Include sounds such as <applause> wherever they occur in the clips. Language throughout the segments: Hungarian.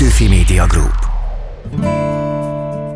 Petőfi Media Group.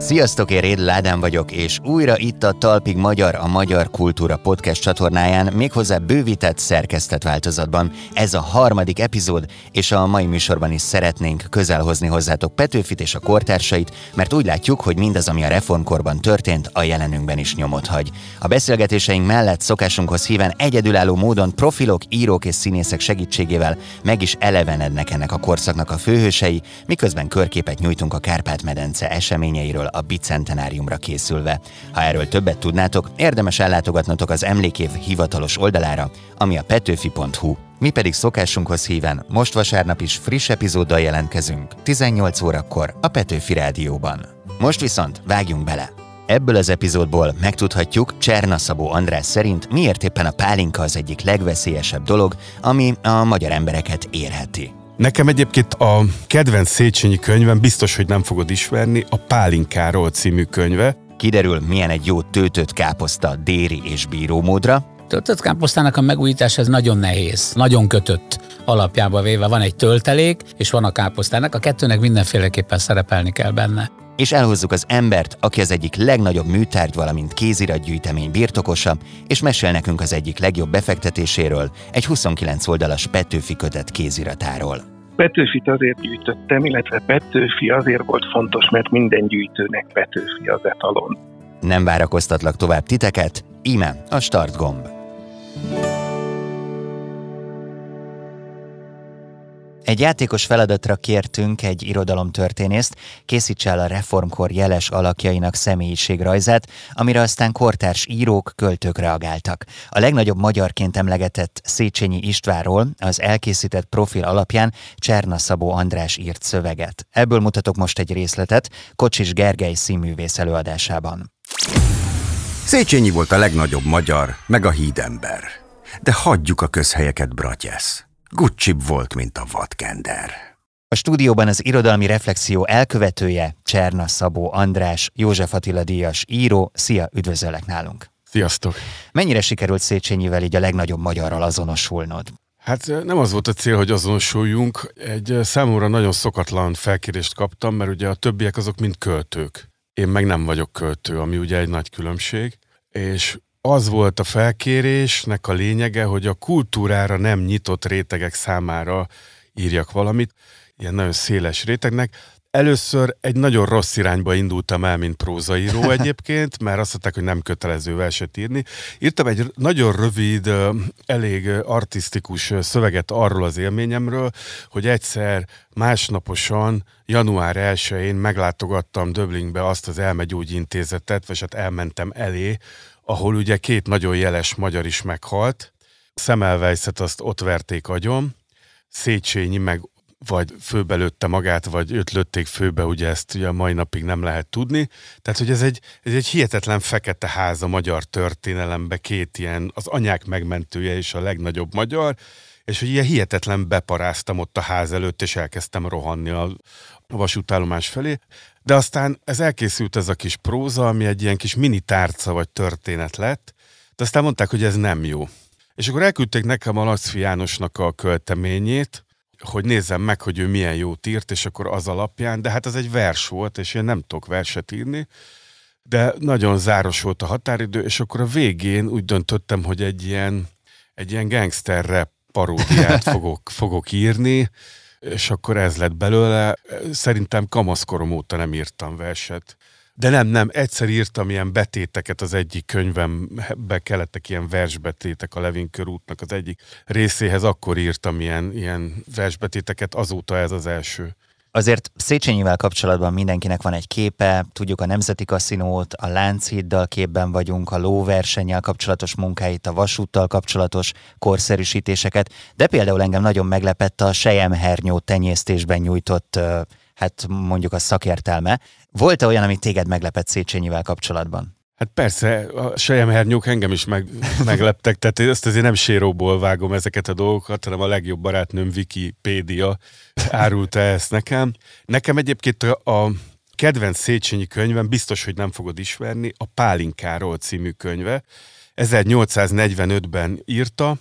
Sziasztok, én Rédl Ádám vagyok, és újra itt a Talpig Magyar, a Magyar Kultúra Podcast csatornáján, méghozzá bővített, szerkesztett változatban. Ez a harmadik epizód, és a mai műsorban is szeretnénk közelhozni hozzátok Petőfit és a kortársait, mert úgy látjuk, hogy mindaz, ami a reformkorban történt, a jelenünkben is nyomot hagy. A beszélgetéseink mellett szokásunkhoz híven egyedülálló módon profilok, írók és színészek segítségével meg is elevenednek ennek a korszaknak a főhősei, miközben körképet nyújtunk a Kárpát-medence eseményeiről a bicentenáriumra készülve. Ha erről többet tudnátok, érdemes ellátogatnotok az emlékév hivatalos oldalára, ami a petőfi.hu. Mi pedig szokásunkhoz híven most vasárnap is friss epizóddal jelentkezünk, 18 órakor a Petőfi Rádióban. Most viszont vágjunk bele! Ebből az epizódból megtudhatjuk Cserna Szabó András szerint miért éppen a pálinka az egyik legveszélyesebb dolog, ami a magyar embereket érheti. Nekem egyébként a kedvenc Széchenyi könyvem, biztos, hogy nem fogod ismerni, a Pálinkáról című könyve. Kiderül, milyen egy jó töltött káposzta déri és bírómódra. Töltött káposztának a megújítás ez nagyon nehéz, nagyon kötött alapjába véve. Van egy töltelék, és van a káposztának, a kettőnek mindenféleképpen szerepelni kell benne és elhozzuk az embert, aki az egyik legnagyobb műtárgy, valamint kéziratgyűjtemény birtokosa, és mesél nekünk az egyik legjobb befektetéséről, egy 29 oldalas Petőfi kötet kéziratáról. Petőfit azért gyűjtöttem, illetve Petőfi azért volt fontos, mert minden gyűjtőnek Petőfi az etalon. Nem várakoztatlak tovább titeket, íme a start Egy játékos feladatra kértünk egy irodalomtörténészt, készítse el a reformkor jeles alakjainak személyiségrajzát, amire aztán kortárs írók, költők reagáltak. A legnagyobb magyarként emlegetett Széchenyi Istvánról az elkészített profil alapján Cserna Szabó András írt szöveget. Ebből mutatok most egy részletet Kocsis Gergely színművész előadásában. Széchenyi volt a legnagyobb magyar, meg a hídember. De hagyjuk a közhelyeket, bratyesz. Gucci volt, mint a vadkender. A stúdióban az irodalmi reflexió elkövetője Cserna Szabó András, József Attila díjas író. Szia, üdvözöllek nálunk! Sziasztok! Mennyire sikerült Széchenyivel így a legnagyobb magyarral azonosulnod? Hát nem az volt a cél, hogy azonosuljunk. Egy számomra nagyon szokatlan felkérést kaptam, mert ugye a többiek azok mind költők. Én meg nem vagyok költő, ami ugye egy nagy különbség. És az volt a felkérésnek a lényege, hogy a kultúrára nem nyitott rétegek számára írjak valamit, ilyen nagyon széles rétegnek. Először egy nagyon rossz irányba indultam el, mint prózaíró <laughs> egyébként, mert azt mondták, hogy nem kötelező verset írni. Írtam egy nagyon rövid, elég artistikus szöveget arról az élményemről, hogy egyszer másnaposan, január 1-én meglátogattam Döblingbe azt az elmegyógyintézetet, vagy hát elmentem elé, ahol ugye két nagyon jeles magyar is meghalt. Szemelvejszet azt ott verték agyon, Széchenyi meg vagy főbe lőtte magát, vagy őt lőtték főbe, ugye ezt ugye a mai napig nem lehet tudni. Tehát, hogy ez egy, ez egy hihetetlen fekete ház a magyar történelembe, két ilyen, az anyák megmentője és a legnagyobb magyar, és hogy ilyen hihetetlen beparáztam ott a ház előtt, és elkezdtem rohanni a vasútállomás felé. De aztán ez elkészült ez a kis próza, ami egy ilyen kis mini tárca vagy történet lett, de aztán mondták, hogy ez nem jó. És akkor elküldték nekem a Lacfi Jánosnak a költeményét, hogy nézzem meg, hogy ő milyen jót írt, és akkor az alapján, de hát ez egy vers volt, és én nem tudok verset írni, de nagyon záros volt a határidő, és akkor a végén úgy döntöttem, hogy egy ilyen, egy ilyen gangster rap paródiát <laughs> fogok, fogok írni, és akkor ez lett belőle. Szerintem kamaszkorom óta nem írtam verset. De nem, nem, egyszer írtam ilyen betéteket az egyik könyvembe, kellettek ilyen versbetétek a Levin körútnak az egyik részéhez, akkor írtam ilyen, ilyen versbetéteket, azóta ez az első. Azért Széchenyivel kapcsolatban mindenkinek van egy képe, tudjuk a Nemzeti Kaszinót, a Lánchíddal képben vagyunk, a lóversennyel kapcsolatos munkáit, a vasúttal kapcsolatos korszerűsítéseket, de például engem nagyon meglepett a sejemhernyó tenyésztésben nyújtott, hát mondjuk a szakértelme. Volt-e olyan, ami téged meglepett Széchenyivel kapcsolatban? Hát persze, a sejemhernyók engem is meg, megleptek, tehát ezt azért nem séróból vágom ezeket a dolgokat, hanem a legjobb barátnőm Wikipédia árulta ezt nekem. Nekem egyébként a, a kedvenc Széchenyi könyvem, biztos, hogy nem fogod ismerni, a Pálinkáról című könyve. 1845-ben írta,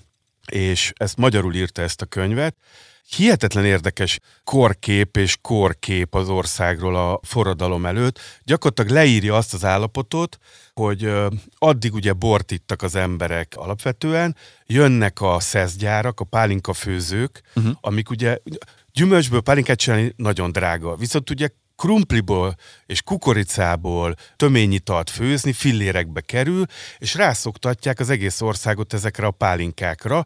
és ezt magyarul írta ezt a könyvet. hihetetlen érdekes korkép és korkép az országról a forradalom előtt. Gyakorlatilag leírja azt az állapotot, hogy addig ugye bort ittak az emberek alapvetően, jönnek a szeszgyárak, a pálinkafőzők, uh-huh. amik ugye gyümölcsből pálinkát csinálni nagyon drága. Viszont ugye krumpliból és kukoricából töményitalt főzni fillérekbe kerül, és rászoktatják az egész országot ezekre a pálinkákra.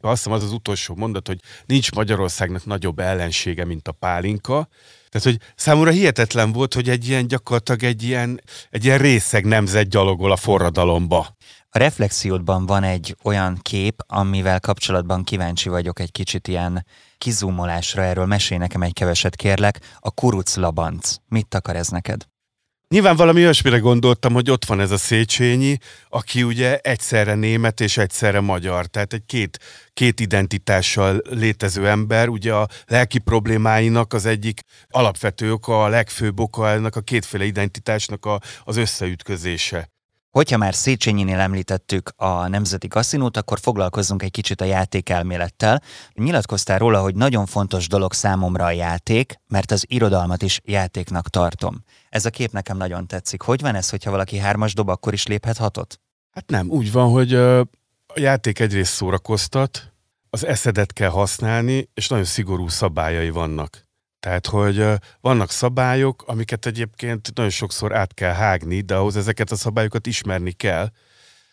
Azt hiszem az az utolsó mondat, hogy nincs Magyarországnak nagyobb ellensége, mint a pálinka. Tehát, hogy számomra hihetetlen volt, hogy egy ilyen gyakorlatilag egy ilyen, egy ilyen részeg nemzet gyalogol a forradalomba. A reflexiódban van egy olyan kép, amivel kapcsolatban kíváncsi vagyok egy kicsit ilyen kizumolásra erről. Mesélj nekem egy keveset kérlek. A kuruc labanc. Mit akar ez neked? Nyilván valami olyasmire gondoltam, hogy ott van ez a Széchenyi, aki ugye egyszerre német és egyszerre magyar, tehát egy két, két identitással létező ember, ugye a lelki problémáinak az egyik alapvető oka, a legfőbb oka ennek a kétféle identitásnak a, az összeütközése. Hogyha már Széchenyinél említettük a Nemzeti Kaszinót, akkor foglalkozzunk egy kicsit a játékelmélettel. Nyilatkoztál róla, hogy nagyon fontos dolog számomra a játék, mert az irodalmat is játéknak tartom. Ez a kép nekem nagyon tetszik. Hogy van ez, hogyha valaki hármas dob, akkor is léphet hatot? Hát nem, úgy van, hogy a játék egyrészt szórakoztat, az eszedet kell használni, és nagyon szigorú szabályai vannak. Tehát, hogy vannak szabályok, amiket egyébként nagyon sokszor át kell hágni, de ahhoz ezeket a szabályokat ismerni kell.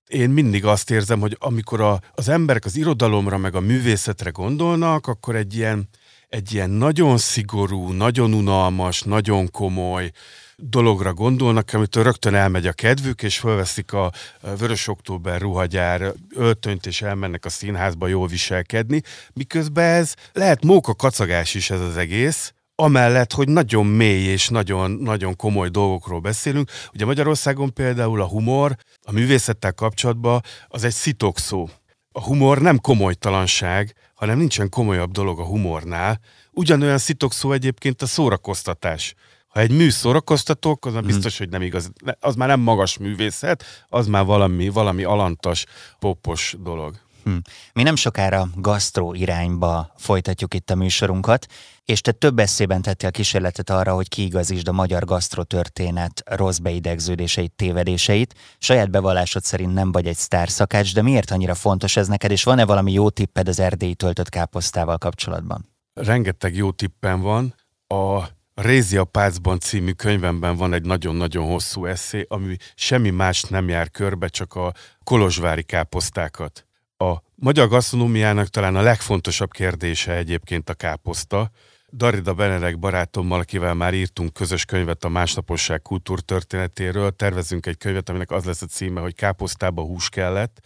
Én mindig azt érzem, hogy amikor a, az emberek az irodalomra meg a művészetre gondolnak, akkor egy ilyen, egy ilyen nagyon szigorú, nagyon unalmas, nagyon komoly dologra gondolnak, amitől rögtön elmegy a kedvük, és fölveszik a Vörös Október ruhagyár öltönyt, és elmennek a színházba jól viselkedni, miközben ez lehet móka kacagás is ez az egész, amellett, hogy nagyon mély és nagyon, nagyon komoly dolgokról beszélünk. Ugye Magyarországon például a humor a művészettel kapcsolatban az egy szitokszó. A humor nem komolytalanság, hanem nincsen komolyabb dolog a humornál. Ugyanolyan szitokszó egyébként a szórakoztatás. Ha egy mű szórakoztatók, az már mhm. biztos, hogy nem igaz. Az már nem magas művészet, az már valami, valami alantas, popos dolog. Hm. Mi nem sokára gasztró irányba folytatjuk itt a műsorunkat, és te több eszében tettél kísérletet arra, hogy kiigazítsd a magyar gasztrotörténet rossz beidegződéseit, tévedéseit. Saját bevallásod szerint nem vagy egy sztárszakács, de miért annyira fontos ez neked, és van-e valami jó tipped az erdélyi töltött káposztával kapcsolatban? Rengeteg jó tippem van. A Rézia Pácban című könyvemben van egy nagyon-nagyon hosszú eszé, ami semmi más nem jár körbe, csak a kolozsvári káposztákat. A magyar gasztronómiának talán a legfontosabb kérdése egyébként a káposzta. Darida Benedek barátommal, akivel már írtunk közös könyvet a másnaposság kultúrtörténetéről, tervezünk egy könyvet, aminek az lesz a címe, hogy káposztába hús kellett,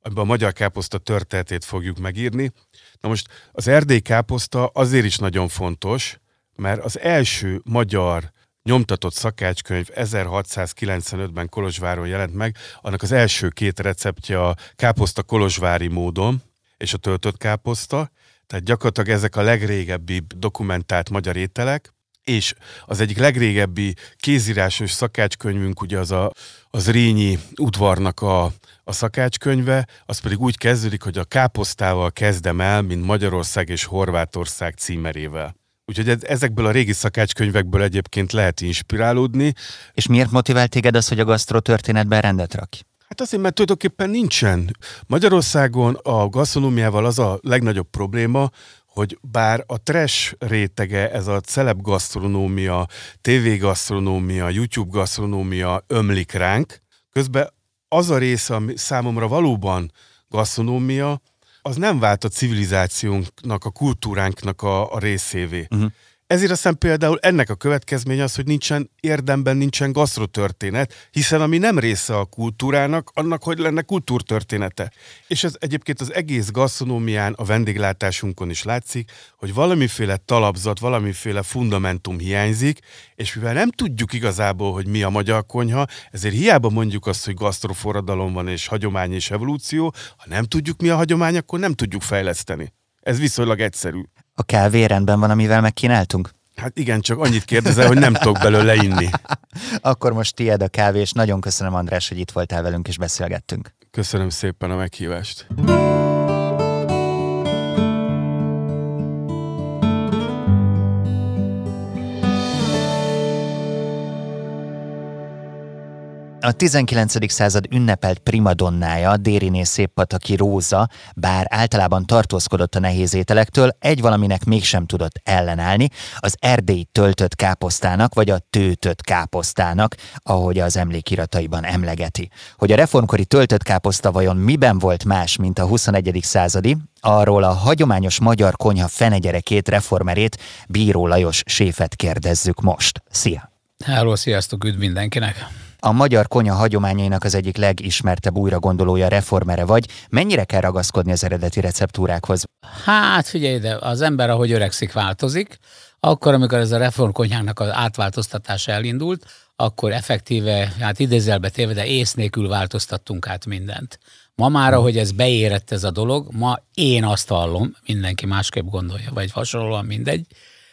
amiben a magyar káposzta történetét fogjuk megírni. Na most az erdély káposzta azért is nagyon fontos, mert az első magyar nyomtatott szakácskönyv 1695-ben Kolozsváron jelent meg, annak az első két receptje a káposzta kolozsvári módon, és a töltött káposzta, tehát gyakorlatilag ezek a legrégebbi dokumentált magyar ételek, és az egyik legrégebbi kézírásos szakácskönyvünk, ugye az a, az Rényi udvarnak a, a szakácskönyve, az pedig úgy kezdődik, hogy a káposztával kezdem el, mint Magyarország és Horvátország címerével. Úgyhogy ezekből a régi szakácskönyvekből egyébként lehet inspirálódni. És miért motivált téged az, hogy a gasztro történetben rendet rakj? Hát azért, mert tulajdonképpen nincsen. Magyarországon a gasztronómiával az a legnagyobb probléma, hogy bár a trash rétege, ez a celeb gasztronómia, TV gasztronómia, YouTube gasztronómia ömlik ránk, közben az a része, ami számomra valóban gasztronómia, az nem vált a civilizációnknak, a kultúránknak a, a részévé. Uh-huh. Ezért aztán például ennek a következménye az, hogy nincsen érdemben nincsen gasztrotörténet, hiszen ami nem része a kultúrának, annak hogy lenne kultúrtörténete. És ez egyébként az egész gasztronómián, a vendéglátásunkon is látszik, hogy valamiféle talapzat, valamiféle fundamentum hiányzik, és mivel nem tudjuk igazából, hogy mi a magyar konyha, ezért hiába mondjuk azt, hogy gasztroforradalom van és hagyomány és evolúció, ha nem tudjuk mi a hagyomány, akkor nem tudjuk fejleszteni. Ez viszonylag egyszerű. A kávé rendben van, amivel megkínáltunk? Hát igen, csak annyit kérdezel, hogy nem tudok belőle inni. <laughs> Akkor most tiéd a kávé, és nagyon köszönöm András, hogy itt voltál velünk és beszélgettünk. Köszönöm szépen a meghívást. A 19. század ünnepelt primadonnája, Dériné Széppataki Róza, bár általában tartózkodott a nehéz ételektől, egy valaminek mégsem tudott ellenállni, az erdélyi töltött káposztának, vagy a tőtött káposztának, ahogy az emlékirataiban emlegeti. Hogy a reformkori töltött káposzta vajon miben volt más, mint a 21. századi, arról a hagyományos magyar konyha fenegyerekét, reformerét, Bíró Lajos séfet kérdezzük most. Szia! Hello, sziasztok, üdv mindenkinek! A magyar konya hagyományainak az egyik legismertebb újragondolója, reformere vagy. Mennyire kell ragaszkodni az eredeti receptúrákhoz? Hát figyelj de az ember, ahogy öregszik, változik. Akkor, amikor ez a reformkonyhának az átváltoztatása elindult, akkor effektíve, hát idézelbe téve, de ész nélkül változtattunk át mindent. Ma már, ahogy ez beérett ez a dolog, ma én azt hallom, mindenki másképp gondolja, vagy hasonlóan mindegy,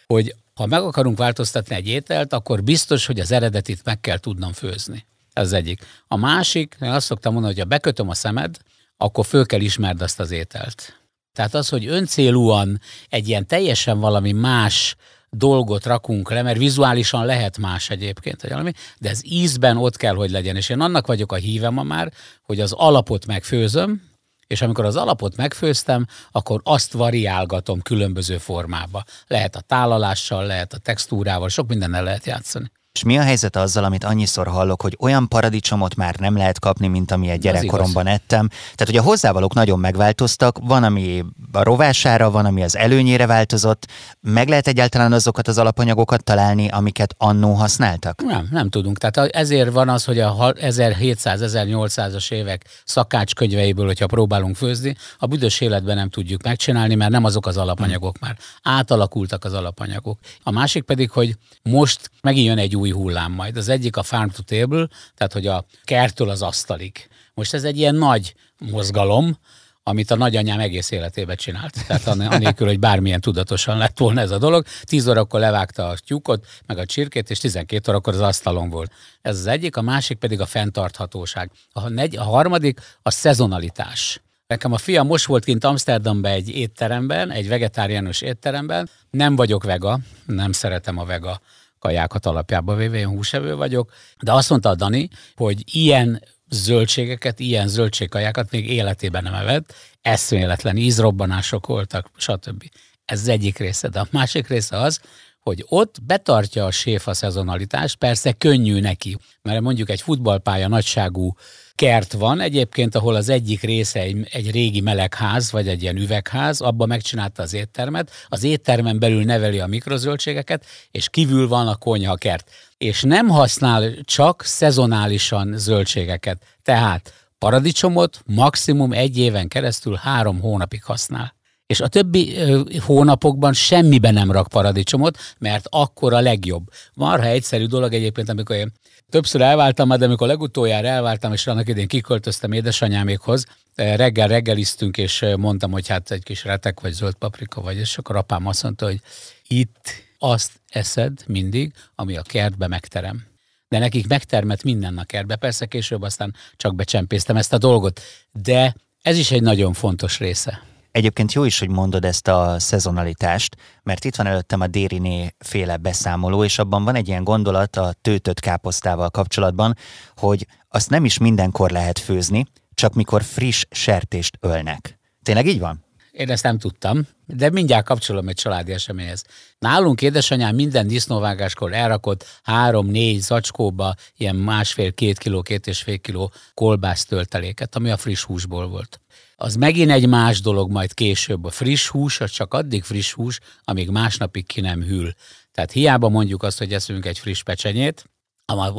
hogy ha meg akarunk változtatni egy ételt, akkor biztos, hogy az eredetit meg kell tudnom főzni. Ez az egyik. A másik, én azt szoktam mondani, hogy ha bekötöm a szemed, akkor föl kell ismerd azt az ételt. Tehát az, hogy öncélúan egy ilyen teljesen valami más dolgot rakunk le, mert vizuálisan lehet más egyébként, vagy valami, de ez ízben ott kell, hogy legyen. És én annak vagyok a hívem ma már, hogy az alapot megfőzöm, és amikor az alapot megfőztem, akkor azt variálgatom különböző formába. Lehet a tálalással, lehet a textúrával, sok mindennel lehet játszani. És mi a helyzet azzal, amit annyiszor hallok, hogy olyan paradicsomot már nem lehet kapni, mint ami egy gyerekkoromban ettem. Tehát, hogy a hozzávalók nagyon megváltoztak, van, ami a rovására, van, ami az előnyére változott. Meg lehet egyáltalán azokat az alapanyagokat találni, amiket annó használtak? Nem, nem tudunk. Tehát ezért van az, hogy a 1700-1800-as évek szakácskönyveiből, hogyha próbálunk főzni, a büdös életben nem tudjuk megcsinálni, mert nem azok az alapanyagok már. Átalakultak az alapanyagok. A másik pedig, hogy most megint jön egy új új hullám majd. Az egyik a farm to table, tehát hogy a kertől az asztalig. Most ez egy ilyen nagy mozgalom, amit a nagyanyám egész életében csinált. Tehát anélkül, hogy bármilyen tudatosan lett volna ez a dolog. Tíz órakor levágta a tyúkot, meg a csirkét, és 12 órakor az asztalon volt. Ez az egyik, a másik pedig a fenntarthatóság. A, negy, a harmadik a szezonalitás. Nekem a fiam most volt kint Amsterdamban egy étteremben, egy vegetáriánus étteremben. Nem vagyok vega, nem szeretem a vega kajákat alapjába véve, én húsevő vagyok, de azt mondta a Dani, hogy ilyen zöldségeket, ilyen zöldségkajákat még életében nem evett, eszméletlen ízrobbanások voltak, stb. Ez az egyik része, de a másik része az, hogy ott betartja a séf a szezonalitást, persze könnyű neki, mert mondjuk egy futballpálya nagyságú kert van egyébként, ahol az egyik része egy, egy régi melegház, vagy egy ilyen üvegház, abban megcsinálta az éttermet, az éttermen belül neveli a mikrozöldségeket, és kívül van a konyha kert. És nem használ csak szezonálisan zöldségeket. Tehát paradicsomot maximum egy éven keresztül három hónapig használ és a többi hónapokban semmiben nem rak paradicsomot, mert akkor a legjobb. Marha egyszerű dolog egyébként, amikor én többször elváltam, de amikor legutoljára elváltam, és annak idén kiköltöztem édesanyámékhoz, reggel reggeliztünk, és mondtam, hogy hát egy kis retek, vagy zöld paprika, vagy, és akkor apám azt mondta, hogy itt azt eszed mindig, ami a kertbe megterem. De nekik megtermett minden a kertbe, persze később aztán csak becsempésztem ezt a dolgot, de ez is egy nagyon fontos része. Egyébként jó is, hogy mondod ezt a szezonalitást, mert itt van előttem a Dériné féle beszámoló, és abban van egy ilyen gondolat a tőtött káposztával kapcsolatban, hogy azt nem is mindenkor lehet főzni, csak mikor friss sertést ölnek. Tényleg így van? Én ezt nem tudtam, de mindjárt kapcsolom egy családi eseményhez. Nálunk édesanyám minden disznóvágáskor elrakott három-négy zacskóba ilyen másfél-két kiló, két és fél kiló kolbász tölteléket, ami a friss húsból volt az megint egy más dolog majd később. A friss hús, az csak addig friss hús, amíg másnapig ki nem hűl. Tehát hiába mondjuk azt, hogy eszünk egy friss pecsenyét,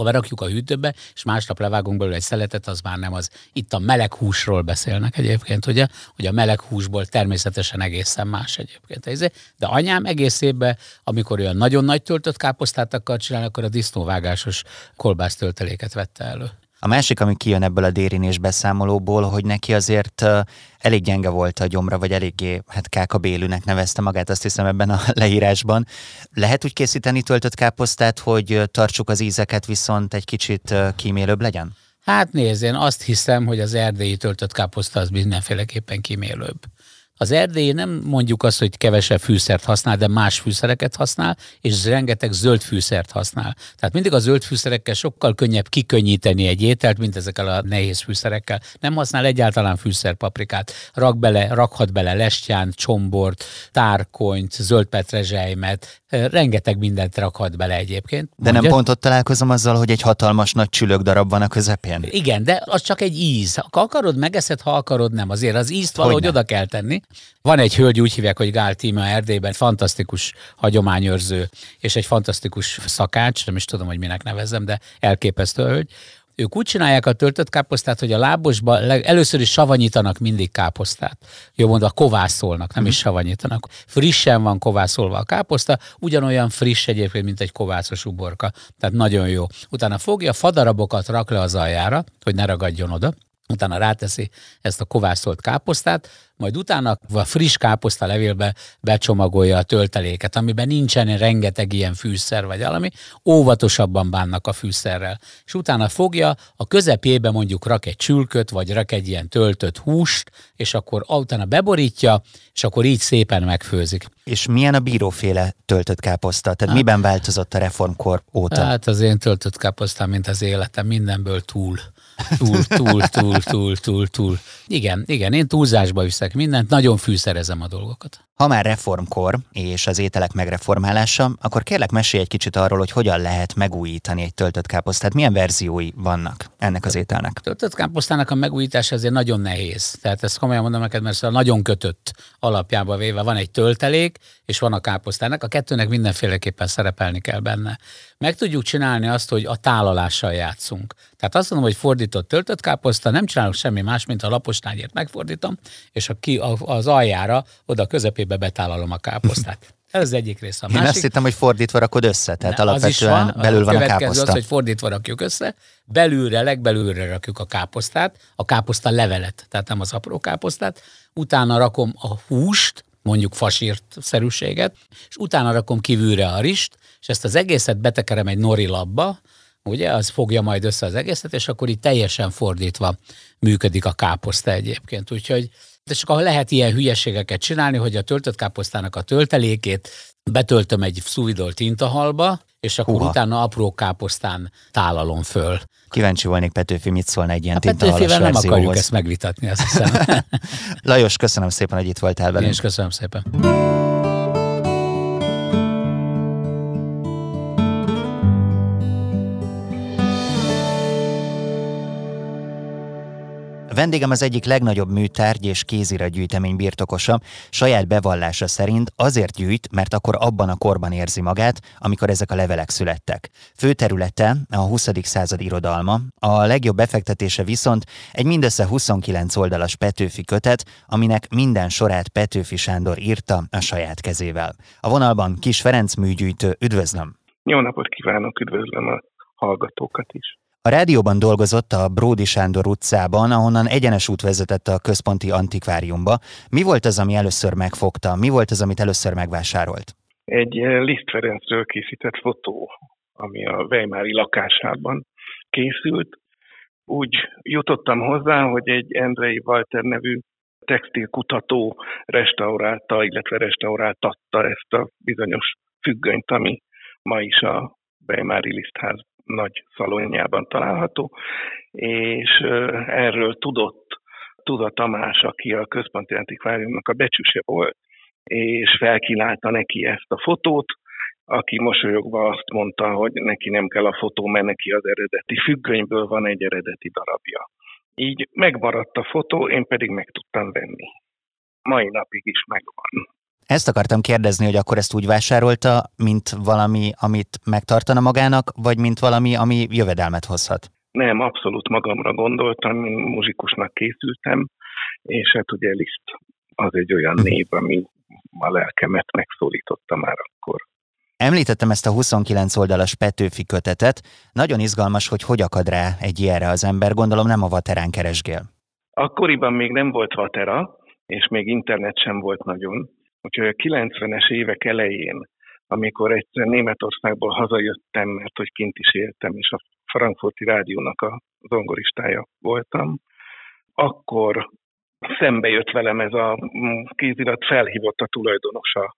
berakjuk a hűtőbe, és másnap levágunk belőle egy szeletet, az már nem az. Itt a meleg húsról beszélnek egyébként, ugye? Hogy a meleg húsból természetesen egészen más egyébként. De anyám egész évben, amikor olyan nagyon nagy töltött káposztát akar csinálni, akkor a disznóvágásos kolbász tölteléket vette elő. A másik, ami kijön ebből a dérinés beszámolóból, hogy neki azért elég gyenge volt a gyomra, vagy eléggé, hát kákabélűnek nevezte magát, azt hiszem ebben a <laughs> leírásban. Lehet úgy készíteni töltött káposztát, hogy tartsuk az ízeket, viszont egy kicsit kímélőbb legyen? Hát nézd, én azt hiszem, hogy az erdélyi töltött káposzta az mindenféleképpen kímélőbb. Az erdély nem mondjuk azt, hogy kevesebb fűszert használ, de más fűszereket használ, és rengeteg zöld fűszert használ. Tehát mindig a zöld fűszerekkel sokkal könnyebb kikönnyíteni egy ételt, mint ezekkel a nehéz fűszerekkel. Nem használ egyáltalán fűszerpaprikát. Rak bele, rakhat bele lestyánt, csombort, tárkonyt, zöld petrezselymet, rengeteg mindent rakhat bele egyébként. De Mondja? nem pont ott találkozom azzal, hogy egy hatalmas nagy csülök darab van a közepén? Igen, de az csak egy íz. Ha akarod, megeszed, ha akarod, nem. Azért az ízt valahogy Hogyne? oda kell tenni. Van egy hölgy, úgy hívják, hogy Gál Tíma Erdélyben, fantasztikus hagyományőrző, és egy fantasztikus szakács, nem is tudom, hogy minek nevezem, de elképesztő hölgy, ők úgy csinálják a töltött káposztát, hogy a lábosba először is savanyítanak mindig káposztát. Jó mondva, kovászolnak, nem is savanyítanak. Frissen van kovászolva a káposzta, ugyanolyan friss egyébként, mint egy kovászos uborka. Tehát nagyon jó. Utána fogja, fadarabokat rak le az aljára, hogy ne ragadjon oda utána ráteszi ezt a kovászolt káposztát, majd utána a friss káposzta levélbe becsomagolja a tölteléket, amiben nincsen rengeteg ilyen fűszer vagy valami, óvatosabban bánnak a fűszerrel. És utána fogja, a közepébe mondjuk rak egy csülköt, vagy rak egy ilyen töltött húst, és akkor utána beborítja, és akkor így szépen megfőzik. És milyen a bíróféle töltött káposzta? Tehát hát, miben változott a reformkor óta? Hát az én töltött káposztám, mint az életem, mindenből túl. Túl, túl, túl, túl, túl, túl. Igen, igen, én túlzásba viszek mindent, nagyon fűszerezem a dolgokat. Ha már reformkor és az ételek megreformálása, akkor kérlek mesélj egy kicsit arról, hogy hogyan lehet megújítani egy töltött káposztát, milyen verziói vannak ennek az ételnek. A töltött káposztának a megújítása azért nagyon nehéz. Tehát ezt komolyan mondom neked, mert szóval nagyon kötött alapjába véve van egy töltelék, és van a káposztának. A kettőnek mindenféleképpen szerepelni kell benne. Meg tudjuk csinálni azt, hogy a tálalással játszunk. Tehát azt mondom, hogy fordított töltött káposzta, nem csinálok semmi más, mint a lapos megfordítom, és a ki, az aljára oda közepébe betálalom a káposztát. Ez az egyik része. A másik, Én azt hittem, hogy fordítva rakod össze, tehát ne, alapvetően van, belül van a káposzta. az, hogy fordítva rakjuk össze, belülre, legbelülre rakjuk a káposztát, a káposzta levelet, tehát nem az apró káposztát, utána rakom a húst, mondjuk fasírt szerűséget, és utána rakom kívülre a rist, és ezt az egészet betekerem egy nori labba, ugye, az fogja majd össze az egészet, és akkor itt teljesen fordítva működik a káposzta egyébként. Úgyhogy de csak ahol lehet ilyen hülyeségeket csinálni, hogy a töltött káposztának a töltelékét betöltöm egy szuvidol tintahalba, és akkor Uha. utána apró káposztán tálalom föl. Kíváncsi volnék Petőfi, mit szólna egy ilyen tintahalas nem akarjuk ezt megvitatni, azt hiszem. <laughs> <laughs> Lajos, köszönöm szépen, hogy itt voltál velünk. Én is köszönöm szépen. Vendégem az egyik legnagyobb műtárgy és kéziragyűjtemény birtokosa, saját bevallása szerint azért gyűjt, mert akkor abban a korban érzi magát, amikor ezek a levelek születtek. Fő területe a 20. század irodalma, a legjobb befektetése viszont egy mindössze 29 oldalas Petőfi kötet, aminek minden sorát Petőfi Sándor írta a saját kezével. A vonalban Kis Ferenc műgyűjtő, üdvözlöm! Jó napot kívánok, üdvözlöm a hallgatókat is! A rádióban dolgozott a Bródi Sándor utcában, ahonnan egyenes út vezetett a központi antikváriumba. Mi volt az, ami először megfogta? Mi volt az, amit először megvásárolt? Egy eh, Liszt Ferencről készített fotó, ami a Weimári lakásában készült. Úgy jutottam hozzá, hogy egy Endrei Walter nevű textilkutató restaurálta, illetve restauráltatta ezt a bizonyos függönyt, ami ma is a Weimári Lisztház nagy szalonjában található, és erről tudott Tuda Tamás, aki a központi antikváriumnak a becsüse volt, és felkínálta neki ezt a fotót, aki mosolyogva azt mondta, hogy neki nem kell a fotó, mert neki az eredeti függönyből van egy eredeti darabja. Így megmaradt a fotó, én pedig meg tudtam venni. Mai napig is megvan. Ezt akartam kérdezni, hogy akkor ezt úgy vásárolta, mint valami, amit megtartana magának, vagy mint valami, ami jövedelmet hozhat? Nem, abszolút magamra gondoltam, én muzsikusnak készültem, és hát ugye Liszt az egy olyan mhm. név, ami a lelkemet megszólította már akkor. Említettem ezt a 29 oldalas Petőfi kötetet. Nagyon izgalmas, hogy hogy akad rá egy ilyenre az ember. Gondolom nem a Vaterán keresgél. Akkoriban még nem volt Vatera, és még internet sem volt nagyon. Úgyhogy a 90-es évek elején, amikor egyszer Németországból hazajöttem, mert hogy kint is éltem, és a Frankfurti Rádiónak a zongoristája voltam, akkor szembe jött velem ez a kézirat, felhívott a tulajdonosa,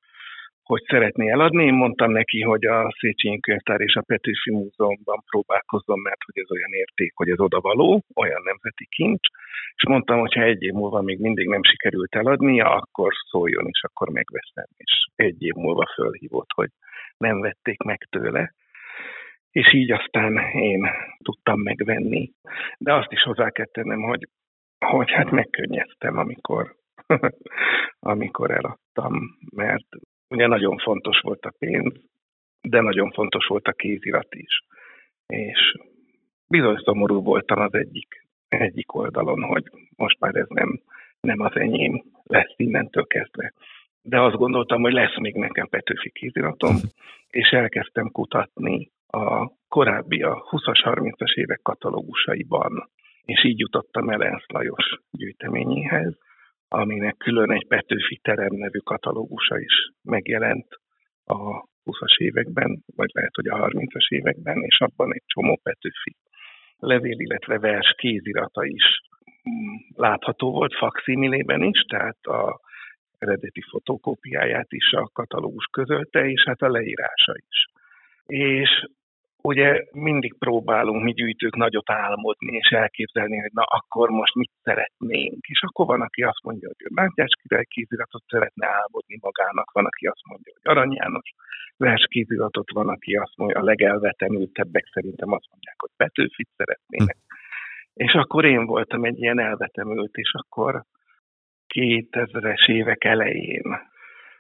hogy szeretné eladni. Én mondtam neki, hogy a Széchenyi Könyvtár és a Petőfi Múzeumban próbálkozom, mert hogy ez olyan érték, hogy ez odavaló, olyan nemzeti kincs, és mondtam, hogy ha egy év múlva még mindig nem sikerült eladnia, akkor szóljon, és akkor megveszem. És egy év múlva fölhívott, hogy nem vették meg tőle és így aztán én tudtam megvenni. De azt is hozzá kell tennem, hogy, hogy hát megkönnyeztem, amikor, <laughs> amikor eladtam, mert ugye nagyon fontos volt a pénz, de nagyon fontos volt a kézirat is. És bizony szomorú voltam az egyik, egyik oldalon, hogy most már ez nem, nem az enyém lesz innentől kezdve. De azt gondoltam, hogy lesz még nekem Petőfi kéziratom, <laughs> és elkezdtem kutatni a korábbi, a 20-as, 30-as évek katalógusaiban, és így jutottam Elensz Lajos gyűjteményéhez, aminek külön egy Petőfi terem nevű katalógusa is megjelent a 20-as években, vagy lehet, hogy a 30-as években, és abban egy csomó Petőfi levél, illetve vers kézirata is mm, látható volt fakszimilében is, tehát a eredeti fotokópiáját is a katalógus közölte, és hát a leírása is. És ugye mindig próbálunk mi gyűjtők nagyot álmodni és elképzelni, hogy na akkor most mit szeretnénk. És akkor van, aki azt mondja, hogy Mátyás király kéziratot szeretne álmodni magának, van, aki azt mondja, hogy Arany János vers kéziratot, van, aki azt mondja, a legelvetemültebbek szerintem azt mondják, hogy Petőfit szeretnének. És akkor én voltam egy ilyen elvetemült, és akkor 2000-es évek elején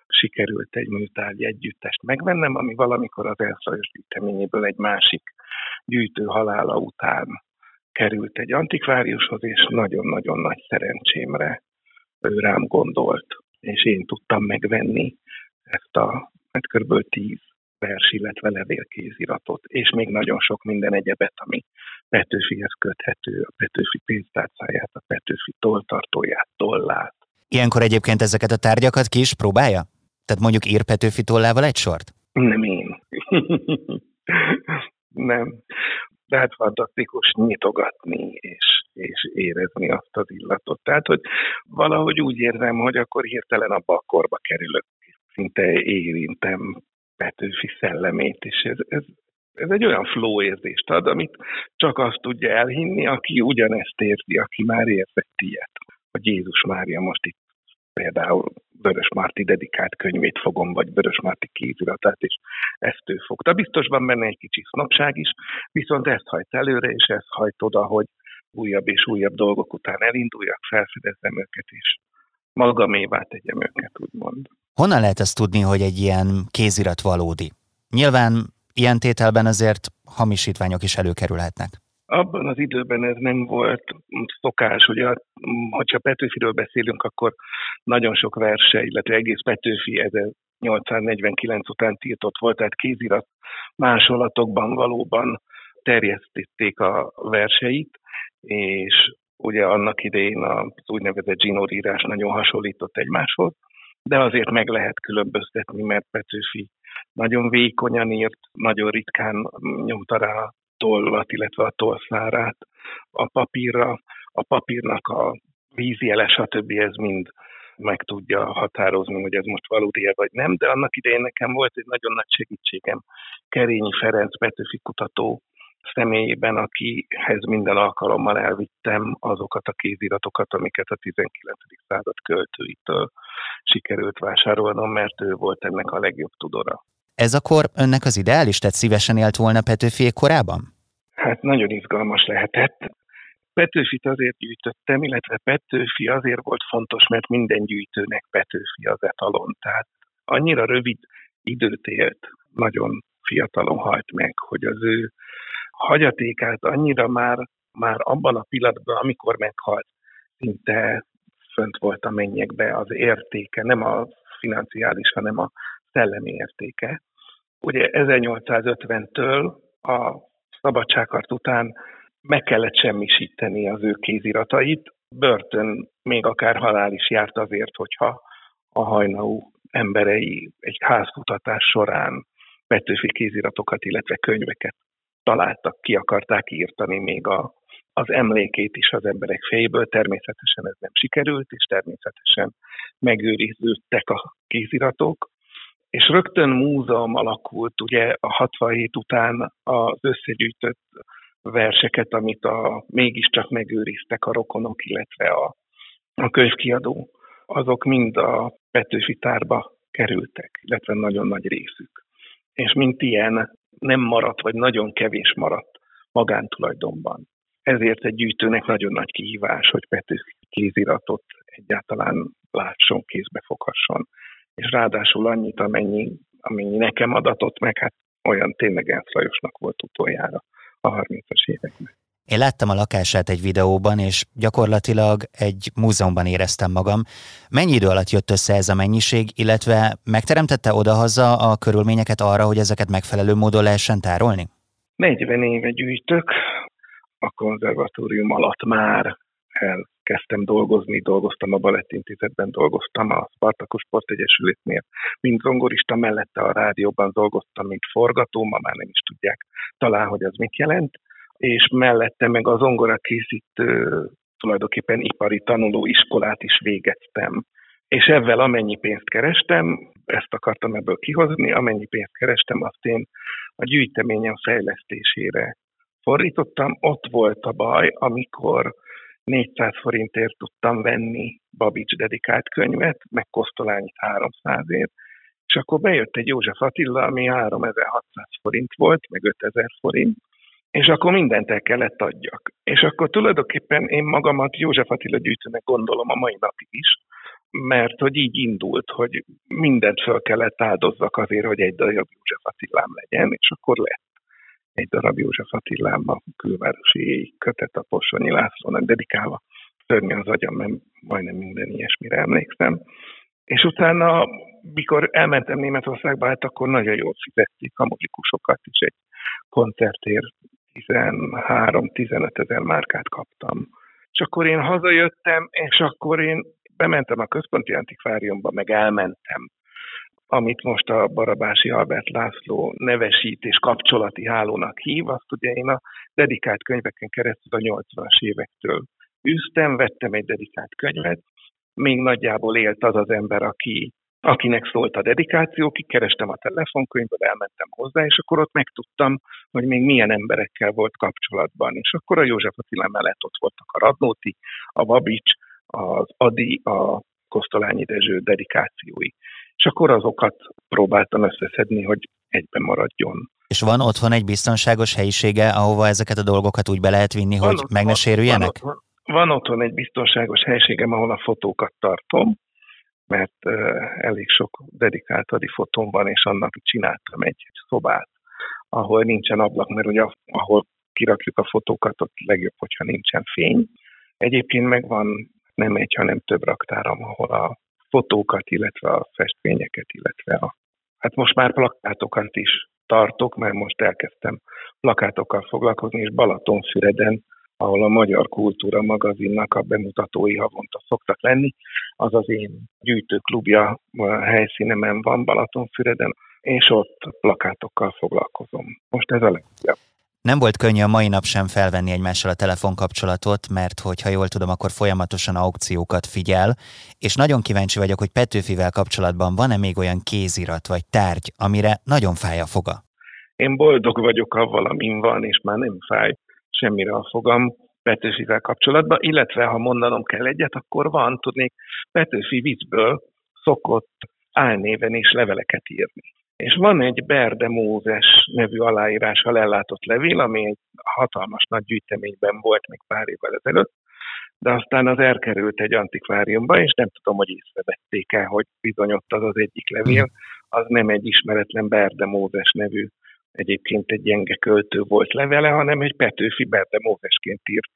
sikerült egy műtárgy együttest megvennem, ami valamikor az elszajos gyűjteményéből egy másik gyűjtő halála után került egy antikváriushoz, és nagyon-nagyon nagy szerencsémre ő rám gondolt, és én tudtam megvenni ezt a hát kb. tíz vers, illetve levélkéziratot, és még nagyon sok minden egyebet, ami Petőfihez köthető, a Petőfi pénztárcáját, a Petőfi tolltartóját, tollát. Ilyenkor egyébként ezeket a tárgyakat ki is próbálja? Tehát mondjuk ír Petőfi tollával egy sort? Nem én. <laughs> nem. De hát fantasztikus nyitogatni és, és érezni azt az illatot. Tehát, hogy valahogy úgy érzem, hogy akkor hirtelen a korba kerülök, szinte érintem Petőfi szellemét, és ez, ez, ez egy olyan flow érzést ad, amit csak azt tudja elhinni, aki ugyanezt érzi, aki már érzett ilyet. Hogy Jézus Mária most itt például Vörös Márti dedikált könyvét fogom, vagy Vörös Márti kéziratát, és ezt ő fogta. Biztos van benne egy kicsi sznopság is, viszont ezt hajt előre, és ezt hajt oda, hogy újabb és újabb dolgok után elinduljak, felfedezzem őket, és magamévá tegyem őket, úgymond. Honnan lehet ezt tudni, hogy egy ilyen kézirat valódi? Nyilván ilyen tételben azért hamisítványok is előkerülhetnek. Abban az időben ez nem volt szokás, ugye, hogyha Petőfiről beszélünk, akkor nagyon sok verse, illetve egész Petőfi 1849 után tiltott volt, tehát kézirat másolatokban valóban terjesztették a verseit, és ugye annak idején az úgynevezett zsinórírás nagyon hasonlított egymáshoz, de azért meg lehet különböztetni, mert Petőfi nagyon vékonyan írt, nagyon ritkán nyomta rá tollat, illetve a tollszárát a papírra, a papírnak a vízjele, stb. ez mind meg tudja határozni, hogy ez most valódi vagy nem, de annak idején nekem volt egy nagyon nagy segítségem Kerényi Ferenc Petőfi kutató személyében, akihez minden alkalommal elvittem azokat a kéziratokat, amiket a 19. század költőitől sikerült vásárolnom, mert ő volt ennek a legjobb tudora. Ez akkor önnek az ideális, tehát szívesen élt volna Petőfi korában? Hát nagyon izgalmas lehetett. Petőfit azért gyűjtöttem, illetve Petőfi azért volt fontos, mert minden gyűjtőnek Petőfi az etalon. Tehát annyira rövid időt élt, nagyon fiatalon halt meg, hogy az ő hagyatékát annyira már, már abban a pillanatban, amikor meghalt, szinte fönt volt a mennyekbe az értéke, nem a financiális, hanem a szellemi értéke. Ugye 1850-től a szabadságharc után meg kellett semmisíteni az ő kéziratait. Börtön, még akár halál is járt azért, hogyha a hajnau emberei egy házkutatás során Petőfi kéziratokat, illetve könyveket találtak, ki akarták írtani még a, az emlékét is az emberek fejéből. Természetesen ez nem sikerült, és természetesen megőriződtek a kéziratok. És rögtön múzeum alakult, ugye a 67 után az összegyűjtött verseket, amit a, mégiscsak megőriztek a rokonok, illetve a, a könyvkiadó, azok mind a Petőfi tárba kerültek, illetve nagyon nagy részük. És mint ilyen nem maradt, vagy nagyon kevés maradt magántulajdonban. Ezért egy gyűjtőnek nagyon nagy kihívás, hogy Petőfi kéziratot egyáltalán látson, kézbe foghasson. És ráadásul annyit, amennyi, amennyi nekem adatott meg, hát olyan tényleg Ensz volt utoljára a 30-as években. Én láttam a lakását egy videóban, és gyakorlatilag egy múzeumban éreztem magam. Mennyi idő alatt jött össze ez a mennyiség, illetve megteremtette odahaza a körülményeket arra, hogy ezeket megfelelő módon lehessen tárolni? 40 éve gyűjtök, a konzervatórium alatt már elkezdtem dolgozni, dolgoztam a Balettintézetben, dolgoztam a Spartakus Sportegyesületnél, mint zongorista, mellette a rádióban dolgoztam, mint forgató, ma már nem is tudják talán, hogy az mit jelent, és mellette meg az zongora készítő tulajdonképpen ipari tanulóiskolát is végeztem. És ezzel amennyi pénzt kerestem, ezt akartam ebből kihozni, amennyi pénzt kerestem, azt én a gyűjteményem fejlesztésére fordítottam. Ott volt a baj, amikor 400 forintért tudtam venni Babics dedikált könyvet, meg Kosztolányit 300ért, és akkor bejött egy József Attila, ami 3600 forint volt, meg 5000 forint, és akkor mindent el kellett adjak. És akkor tulajdonképpen én magamat József Attila gyűjtőnek gondolom a mai napig is, mert hogy így indult, hogy mindent fel kellett áldozzak azért, hogy egy darab József Attilám legyen, és akkor lett egy darab József Attilám a külvárosi kötet a Possonyi Lászlónak dedikálva. Szörnyű az agyam, mert majdnem minden ilyesmire emlékszem. És utána, mikor elmentem Németországba, hát akkor nagyon jól fizették a muzikusokat is egy koncertért 13-15 ezer márkát kaptam. És akkor én hazajöttem, és akkor én bementem a központi antikváriumba, meg elmentem, amit most a Barabási Albert László nevesít és kapcsolati hálónak hív, azt ugye én a dedikált könyveken keresztül a 80-as évektől üztem, vettem egy dedikált könyvet, még nagyjából élt az az ember, aki akinek szólt a dedikáció, kikerestem a telefonkönyvből, elmentem hozzá, és akkor ott megtudtam, hogy még milyen emberekkel volt kapcsolatban. És akkor a József Attila mellett ott voltak a Radnóti, a Babics, az Adi, a Kosztolányi Dezső dedikációi. És akkor azokat próbáltam összeszedni, hogy egyben maradjon. És van otthon egy biztonságos helyisége, ahova ezeket a dolgokat úgy be lehet vinni, van hogy meg ne sérüljenek? Van, van, van otthon egy biztonságos helyiségem, ahol a fotókat tartom, mert elég sok dedikált fotón van, és annak csináltam egy szobát, ahol nincsen ablak, mert ugye ahol kirakjuk a fotókat, ott legjobb, hogyha nincsen fény. Egyébként meg van nem egy, hanem több raktáram, ahol a fotókat, illetve a festményeket, illetve a, hát most már plakátokat is tartok, mert most elkezdtem plakátokkal foglalkozni, és Balatonfüreden ahol a Magyar Kultúra magazinnak a bemutatói havonta szoktak lenni. Az az én gyűjtőklubja helyszínemen van Balatonfüreden, és ott plakátokkal foglalkozom. Most ez a legjobb. Nem volt könnyű a mai nap sem felvenni egymással a telefonkapcsolatot, mert hogyha jól tudom, akkor folyamatosan aukciókat figyel, és nagyon kíváncsi vagyok, hogy Petőfivel kapcsolatban van-e még olyan kézirat vagy tárgy, amire nagyon fáj a foga? Én boldog vagyok avval, amin van, és már nem fáj semmire a fogam Petőfivel kapcsolatban, illetve ha mondanom kell egyet, akkor van, tudnék, Petőfi viccből szokott álnéven is leveleket írni. És van egy Berde Mózes nevű aláírással ellátott levél, ami egy hatalmas nagy gyűjteményben volt még pár évvel ezelőtt, de aztán az elkerült egy antikváriumba, és nem tudom, hogy észrevették el, hogy bizony ott az az egyik levél, az nem egy ismeretlen Berde Mózes nevű egyébként egy gyenge költő volt levele, hanem egy Petőfi Berde Mózesként írt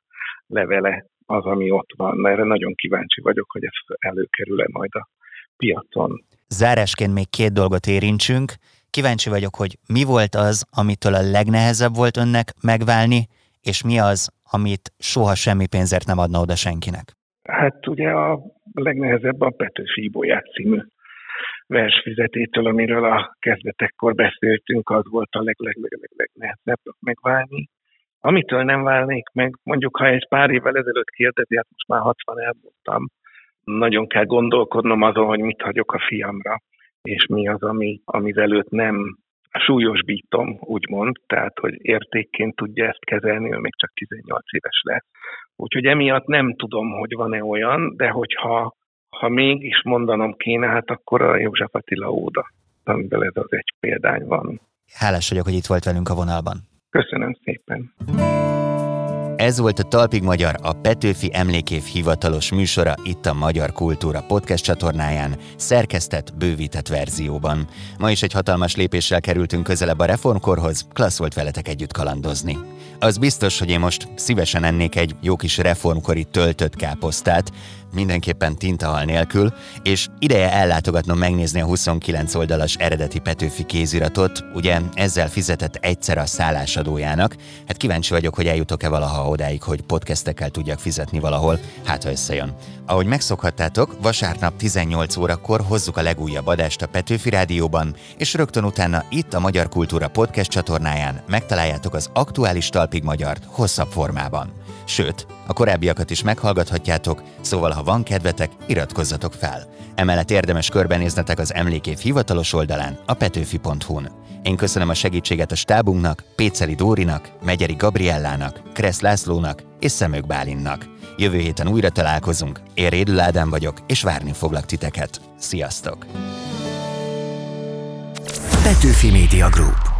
levele az, ami ott van. Erre nagyon kíváncsi vagyok, hogy ez előkerül-e majd a piacon. Zárásként még két dolgot érintsünk. Kíváncsi vagyok, hogy mi volt az, amitől a legnehezebb volt önnek megválni, és mi az, amit soha semmi pénzért nem adna oda senkinek? Hát ugye a legnehezebb a Petőfi Ibolyát című versfizetétől, amiről a kezdetekkor beszéltünk, az volt a legnehezebb megválni. Amitől nem válnék meg, mondjuk ha egy pár évvel ezelőtt kérdezi, hát most már 60 elmúltam, nagyon kell gondolkodnom azon, hogy mit hagyok a fiamra, és mi az, ami, amivel őt nem súlyosbítom, úgymond, tehát hogy értékként tudja ezt kezelni, ő még csak 18 éves lesz. Úgyhogy emiatt nem tudom, hogy van-e olyan, de hogyha ha mégis mondanom kéne, hát akkor a József Attila óda, amiben ez az egy példány van. Hálás vagyok, hogy itt volt velünk a vonalban. Köszönöm szépen. Ez volt a Talpig Magyar, a Petőfi Emlékév hivatalos műsora itt a Magyar Kultúra podcast csatornáján, szerkesztett, bővített verzióban. Ma is egy hatalmas lépéssel kerültünk közelebb a reformkorhoz, klassz volt veletek együtt kalandozni. Az biztos, hogy én most szívesen ennék egy jó kis reformkori töltött káposztát, mindenképpen tintahal nélkül, és ideje ellátogatnom megnézni a 29 oldalas eredeti Petőfi kéziratot, ugye ezzel fizetett egyszer a szállásadójának. Hát kíváncsi vagyok, hogy eljutok-e valaha odáig, hogy podcastekkel tudjak fizetni valahol, hát ha összejön. Ahogy megszokhattátok, vasárnap 18 órakor hozzuk a legújabb adást a Petőfi Rádióban, és rögtön utána itt a Magyar Kultúra Podcast csatornáján megtaláljátok az aktuális Talpig Magyart hosszabb formában. Sőt, a korábbiakat is meghallgathatjátok, szóval ha van kedvetek, iratkozzatok fel. Emellett érdemes körbenéznetek az emlékév hivatalos oldalán, a petőfi.hu-n. Én köszönöm a segítséget a stábunknak, Péceli Dórinak, Megyeri Gabriellának, Kressz Lászlónak és Szemők Bálinnak. Jövő héten újra találkozunk, én Rédül Ádám vagyok, és várni foglak titeket. Sziasztok! Petőfi Media Group